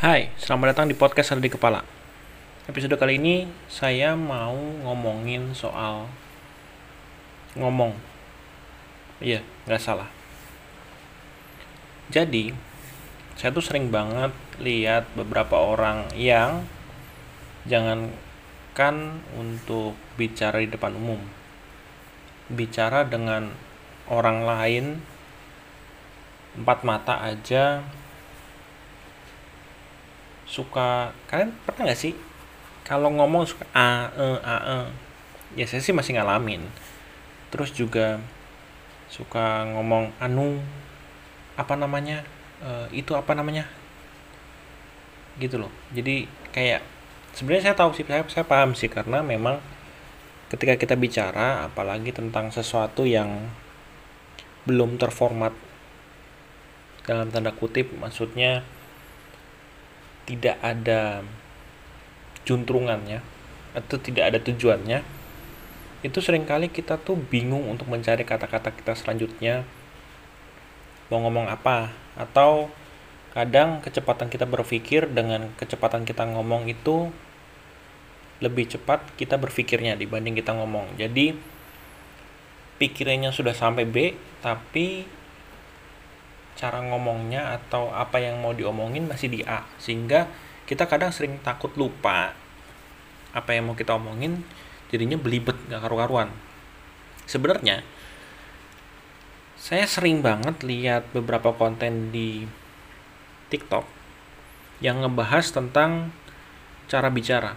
Hai, selamat datang di podcast Ada Kepala. Episode kali ini saya mau ngomongin soal ngomong. Iya, nggak salah. Jadi, saya tuh sering banget lihat beberapa orang yang jangankan untuk bicara di depan umum, bicara dengan orang lain empat mata aja suka kalian pernah nggak sih? Kalau ngomong suka a e a e. Ya saya sih masih ngalamin. Terus juga suka ngomong anu apa namanya? E, itu apa namanya? Gitu loh. Jadi kayak sebenarnya saya tahu sih saya saya paham sih karena memang ketika kita bicara apalagi tentang sesuatu yang belum terformat dalam tanda kutip maksudnya tidak ada juntrungannya atau tidak ada tujuannya itu sering kali kita tuh bingung untuk mencari kata-kata kita selanjutnya. Mau ngomong apa? Atau kadang kecepatan kita berpikir dengan kecepatan kita ngomong itu lebih cepat kita berpikirnya dibanding kita ngomong. Jadi pikirannya sudah sampai B tapi cara ngomongnya atau apa yang mau diomongin masih di A. Sehingga kita kadang sering takut lupa apa yang mau kita omongin jadinya belibet gak karu-karuan. Sebenarnya saya sering banget lihat beberapa konten di TikTok yang ngebahas tentang cara bicara.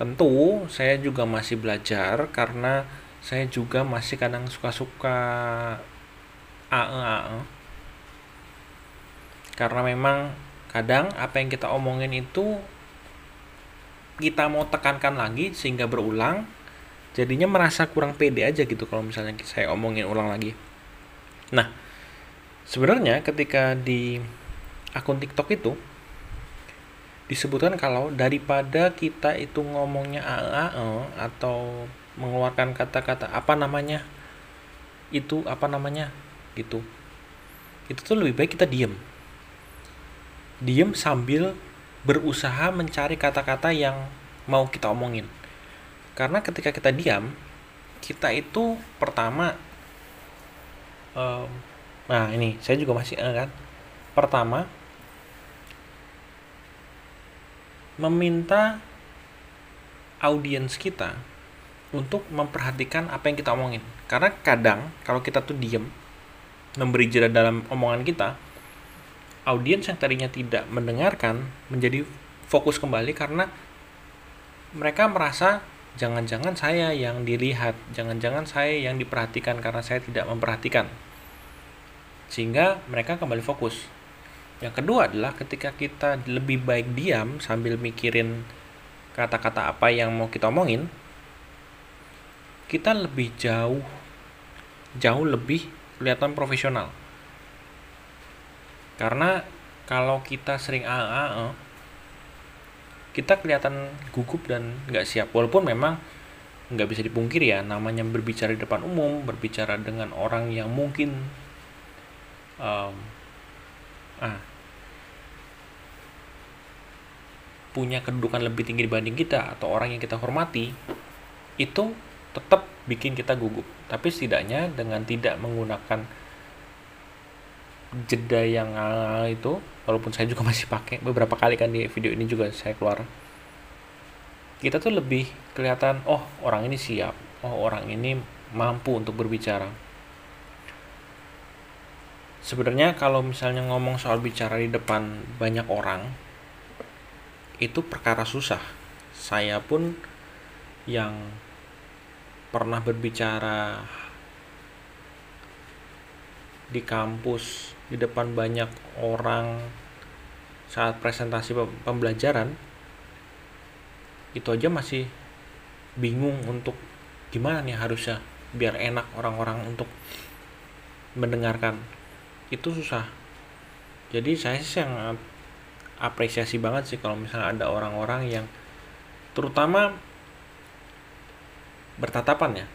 Tentu saya juga masih belajar karena saya juga masih kadang suka-suka AE AE karena memang kadang apa yang kita omongin itu kita mau tekankan lagi sehingga berulang jadinya merasa kurang pede aja gitu kalau misalnya saya omongin ulang lagi. Nah sebenarnya ketika di akun TikTok itu disebutkan kalau daripada kita itu ngomongnya AE atau mengeluarkan kata-kata apa namanya itu apa namanya gitu. Itu tuh lebih baik kita diem. Diem sambil berusaha mencari kata-kata yang mau kita omongin. Karena ketika kita diam kita itu pertama um, nah ini saya juga masih uh, kan. Pertama meminta audiens kita untuk memperhatikan apa yang kita omongin. Karena kadang kalau kita tuh diem memberi jeda dalam omongan kita, audiens yang tadinya tidak mendengarkan menjadi fokus kembali karena mereka merasa jangan-jangan saya yang dilihat, jangan-jangan saya yang diperhatikan karena saya tidak memperhatikan. Sehingga mereka kembali fokus. Yang kedua adalah ketika kita lebih baik diam sambil mikirin kata-kata apa yang mau kita omongin, kita lebih jauh jauh lebih kelihatan profesional. Karena kalau kita sering AA kita kelihatan gugup dan nggak siap. Walaupun memang nggak bisa dipungkiri ya namanya berbicara di depan umum berbicara dengan orang yang mungkin um, ah punya kedudukan lebih tinggi dibanding kita atau orang yang kita hormati itu tetap bikin kita gugup. Tapi setidaknya dengan tidak menggunakan jeda yang itu walaupun saya juga masih pakai beberapa kali kan di video ini juga saya keluar kita tuh lebih kelihatan oh orang ini siap oh orang ini mampu untuk berbicara. Sebenarnya kalau misalnya ngomong soal bicara di depan banyak orang itu perkara susah. Saya pun yang pernah berbicara di kampus di depan banyak orang saat presentasi pembelajaran itu aja masih bingung untuk gimana nih harusnya biar enak orang-orang untuk mendengarkan. Itu susah. Jadi saya sih sangat apresiasi banget sih kalau misalnya ada orang-orang yang terutama bertatapan ya.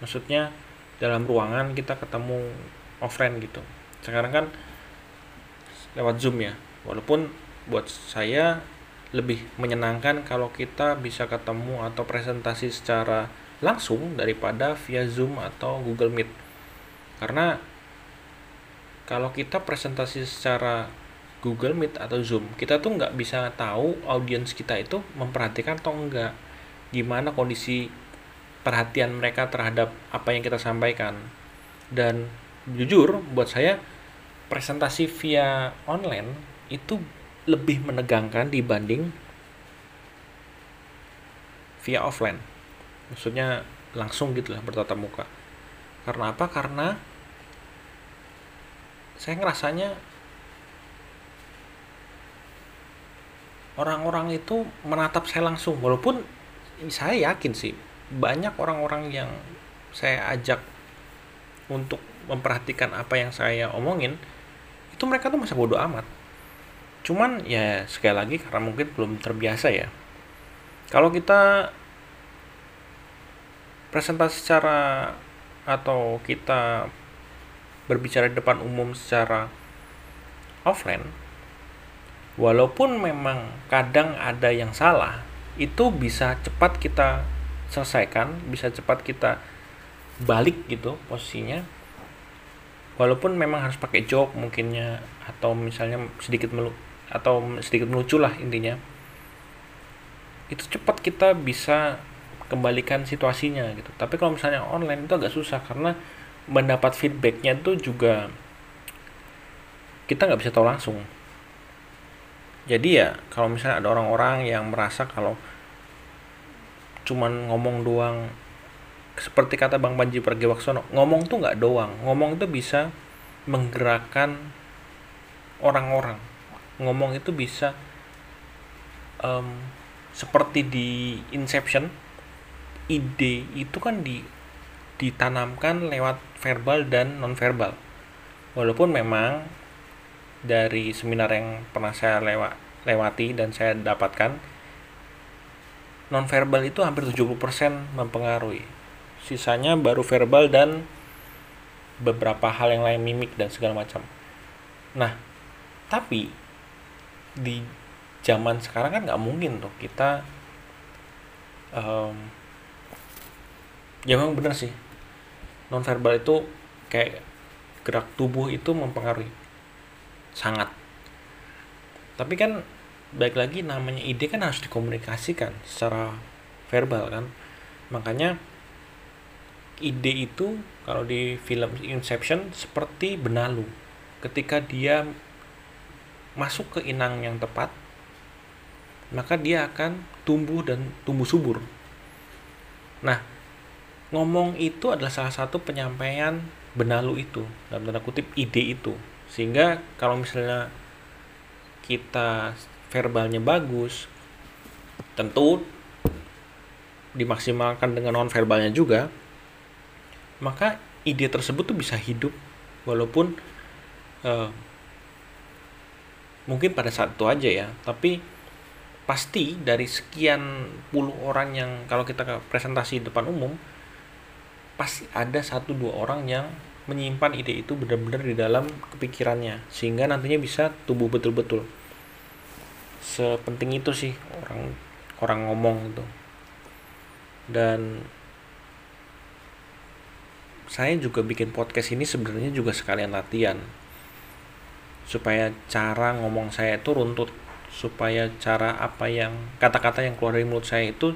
Maksudnya dalam ruangan kita ketemu offline gitu. Sekarang kan lewat Zoom ya. Walaupun buat saya lebih menyenangkan kalau kita bisa ketemu atau presentasi secara langsung daripada via Zoom atau Google Meet. Karena kalau kita presentasi secara Google Meet atau Zoom, kita tuh nggak bisa tahu audiens kita itu memperhatikan atau enggak. Gimana kondisi perhatian mereka terhadap apa yang kita sampaikan. Dan jujur, buat saya presentasi via online itu lebih menegangkan dibanding via offline. Maksudnya langsung gitu lah bertatap muka. Karena apa? Karena saya ngerasanya orang-orang itu menatap saya langsung walaupun saya yakin sih banyak orang-orang yang saya ajak untuk memperhatikan apa yang saya omongin itu mereka tuh masa bodoh amat. Cuman ya sekali lagi karena mungkin belum terbiasa ya kalau kita presentasi secara atau kita berbicara di depan umum secara offline walaupun memang kadang ada yang salah itu bisa cepat kita selesaikan bisa cepat kita balik gitu posisinya. Walaupun memang harus pakai jawab mungkinnya atau misalnya sedikit melu atau sedikit melucu lah intinya. Itu cepat kita bisa kembalikan situasinya gitu. Tapi kalau misalnya online itu agak susah karena mendapat feedbacknya tuh juga kita nggak bisa tahu langsung. Jadi ya kalau misalnya ada orang-orang yang merasa kalau cuman ngomong doang. Seperti kata Bang Panji Pragiwaksono ngomong tuh nggak doang. Ngomong itu bisa menggerakkan orang-orang. Ngomong itu bisa um, seperti di Inception ide itu kan di ditanamkan lewat verbal dan nonverbal. Walaupun memang dari seminar yang pernah saya lewat lewati dan saya dapatkan nonverbal itu hampir 70% mempengaruhi. Sisanya baru verbal dan beberapa hal yang lain mimik dan segala macam. Nah tapi di zaman sekarang kan nggak mungkin tuh kita um, ya memang bener sih. Nonverbal itu kayak gerak tubuh itu mempengaruhi sangat. Tapi kan baik lagi namanya ide kan harus dikomunikasikan secara verbal kan. Makanya ide itu kalau di film Inception seperti benalu. Ketika dia masuk ke inang yang tepat maka dia akan tumbuh dan tumbuh subur. Nah ngomong itu adalah salah satu penyampaian benalu itu dalam tanda kutip ide itu. Sehingga kalau misalnya kita verbalnya bagus tentu dimaksimalkan dengan non verbalnya juga maka ide tersebut tuh bisa hidup. Walaupun uh, mungkin pada saat itu aja ya tapi pasti dari sekian puluh orang yang kalau kita ke presentasi depan umum pasti ada satu dua orang yang menyimpan ide itu benar-benar di dalam kepikirannya sehingga nantinya bisa tumbuh betul-betul sepenting itu sih orang orang ngomong itu dan saya juga bikin podcast ini sebenarnya juga sekalian latihan. Supaya cara ngomong saya itu runtut. Supaya cara apa yang kata-kata yang keluar dari mulut saya itu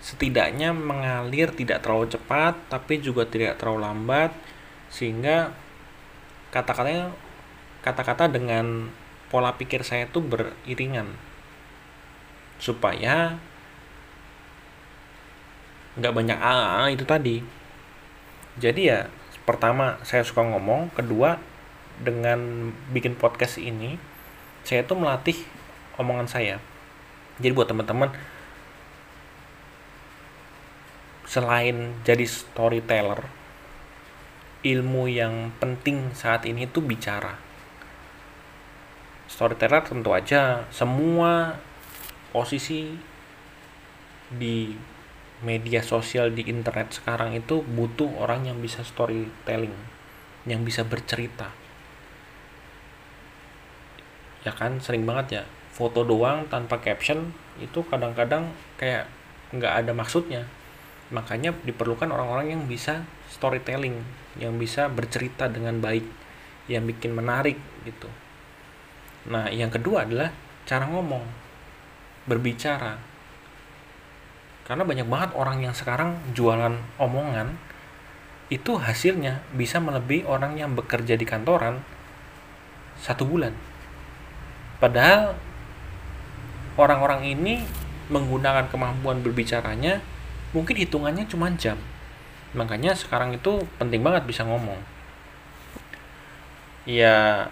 setidaknya mengalir tidak terlalu cepat tapi juga tidak terlalu lambat. Sehingga kata-katanya kata-kata dengan pola pikir saya itu beriringan. Supaya nggak banyak a itu tadi. Jadi ya pertama saya suka ngomong kedua dengan bikin podcast ini saya tuh melatih omongan saya. Jadi buat teman-teman selain jadi storyteller ilmu yang penting saat ini itu bicara storyteller tentu aja. Semua posisi di media sosial di internet sekarang itu butuh orang yang bisa storytelling yang bisa bercerita. Ya kan? Sering banget ya. Foto doang tanpa caption itu kadang-kadang kayak nggak ada maksudnya. Makanya diperlukan orang-orang yang bisa storytelling yang bisa bercerita dengan baik yang bikin menarik gitu nah yang kedua adalah cara ngomong berbicara. Karena banyak banget orang yang sekarang jualan omongan itu hasilnya bisa melebihi orang yang bekerja di kantoran satu bulan. Padahal orang-orang ini menggunakan kemampuan berbicaranya mungkin hitungannya cuma jam. Makanya sekarang itu penting banget bisa ngomong. Ya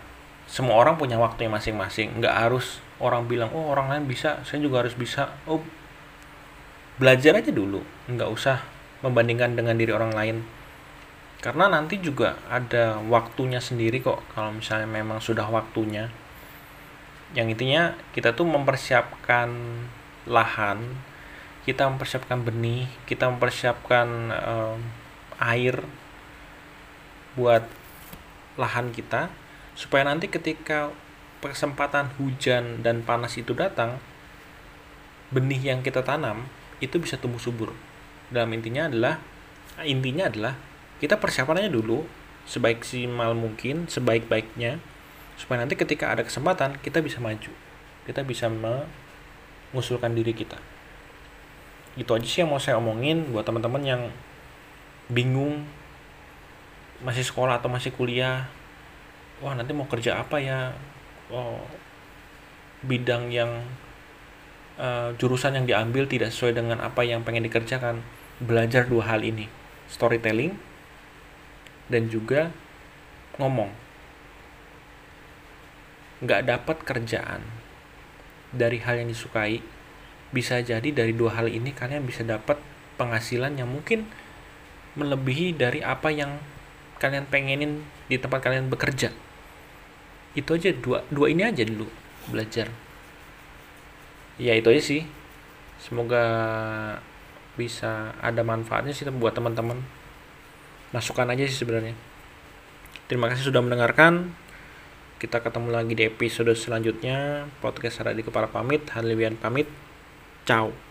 semua orang punya waktu yang masing-masing. Nggak harus orang bilang oh orang lain bisa saya juga harus bisa. Oh belajar aja dulu. Nggak usah membandingkan dengan diri orang lain. Karena nanti juga ada waktunya sendiri kok kalau misalnya memang sudah waktunya. Yang intinya kita tuh mempersiapkan lahan kita mempersiapkan benih kita mempersiapkan um, air buat lahan kita supaya nanti ketika kesempatan hujan dan panas itu datang benih yang kita tanam itu bisa tumbuh subur. Dalam intinya adalah intinya adalah kita persiapannya dulu sebaik simal mungkin sebaik-baiknya supaya nanti ketika ada kesempatan kita bisa maju. Kita bisa mengusulkan diri kita. Itu aja sih yang mau saya omongin buat teman-teman yang bingung masih sekolah atau masih kuliah wah nanti mau kerja apa ya? Oh, bidang yang uh, jurusan yang diambil tidak sesuai dengan apa yang pengen dikerjakan. Belajar dua hal ini storytelling dan juga ngomong. Nggak dapat kerjaan dari hal yang disukai. Bisa jadi dari dua hal ini kalian bisa dapat penghasilan yang mungkin melebihi dari apa yang kalian pengenin di tempat kalian bekerja. Itu aja dua dua ini aja dulu belajar. Ya itu aja sih. Semoga bisa ada manfaatnya sih buat teman-teman. Masukan aja sih sebenarnya. Terima kasih sudah mendengarkan. Kita ketemu lagi di episode selanjutnya. Podcast Radhi Kepala pamit Hadliwian pamit. Ciao